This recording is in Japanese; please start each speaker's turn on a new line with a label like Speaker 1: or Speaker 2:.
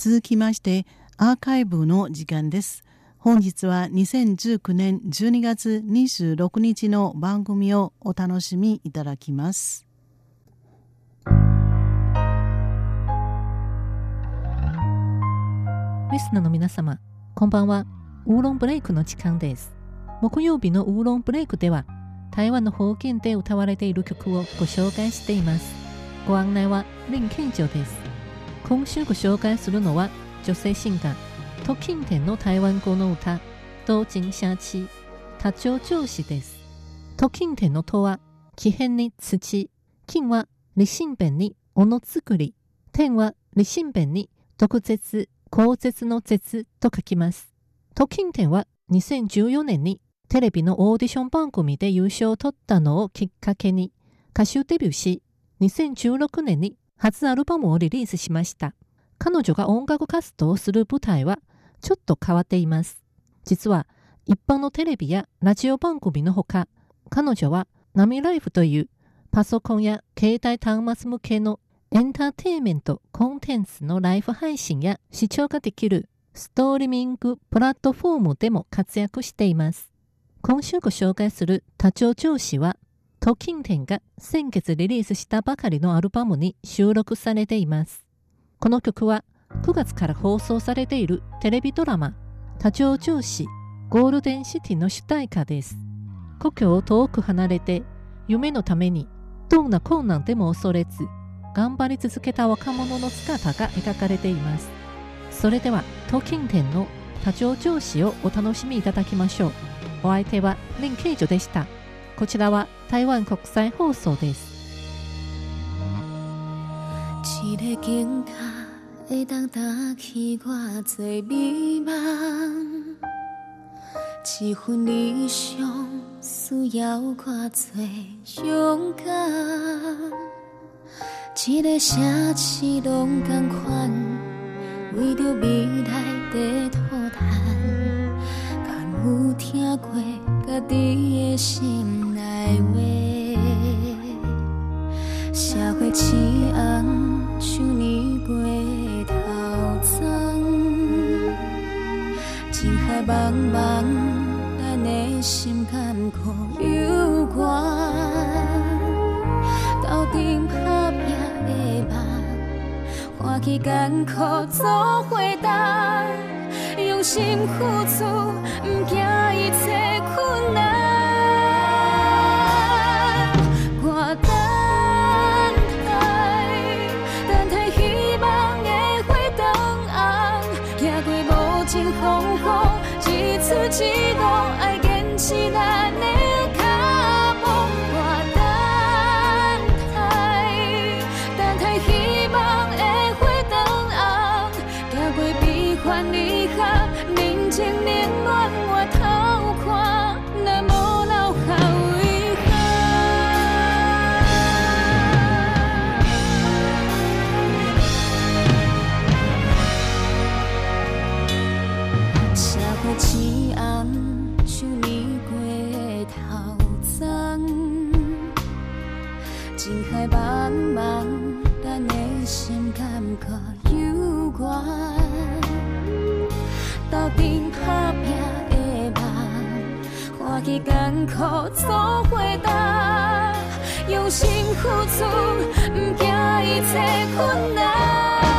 Speaker 1: 続きましてアーカイブの時間です。本日は2019年12月26日の番組をお楽しみいただきます。
Speaker 2: リスナーの皆様こんばんは。ウーロンブレイクの時間です。木曜日のウーロンブレイクでは台湾の方言で歌われている曲をご紹介しています。ご案内は林健女です。今週ご紹介するのは女性シンガートキンテンの台湾語の歌同金シャチ多長上司です.トキンテンのとは木変に土金は立身弁に斧作り天は立身弁に毒舌口舌の舌と書きます.トキンテンは2014年にテレビのオーディション番組で優勝を取ったのをきっかけに歌手デビューし、2016年に初アルバムをリリースしました。彼女が音楽活動をする舞台はちょっと変わっています。実は一般のテレビやラジオ番組のほか、彼女はナミライフというパソコンや携帯端末向けのエンターテインメントコンテンツのライブ配信や視聴ができるストーリミングプラットフォームでも活躍しています。今週ご紹介する多長調子は、トキンテンが先月リリースしたばかりのアルバムに収録されています。この曲は9月から放送されているテレビドラマ、多長調子ゴールデンシティの主題歌です。故郷を遠く離れて夢のためにどんな困難でも恐れず頑張り続けた若者の姿が描かれています。それでは、トキンテンの多長調子をお楽しみいただきましょう。お相手は林慶女でした。こちらは台湾国際放送です。一个警察会当打起我最迷茫，一份理想需要我最勇敢，一个城市拢同款，为着未来在讨谈。有听过家己的心内话，社会痴红像年过头鬃，情海茫茫，咱的心甘苦有关，斗阵打拼的梦，欢喜艰苦做伙担。心付出，毋惊一切困难。我等待，等待希望的回灯红，行过无尽风风，只次一路爱坚持咱的脚。我等待，等待希望的，过。人情冷暖我偷看那么留下遗憾情海茫茫艰苦做回答，用心付出，不惊一切困难。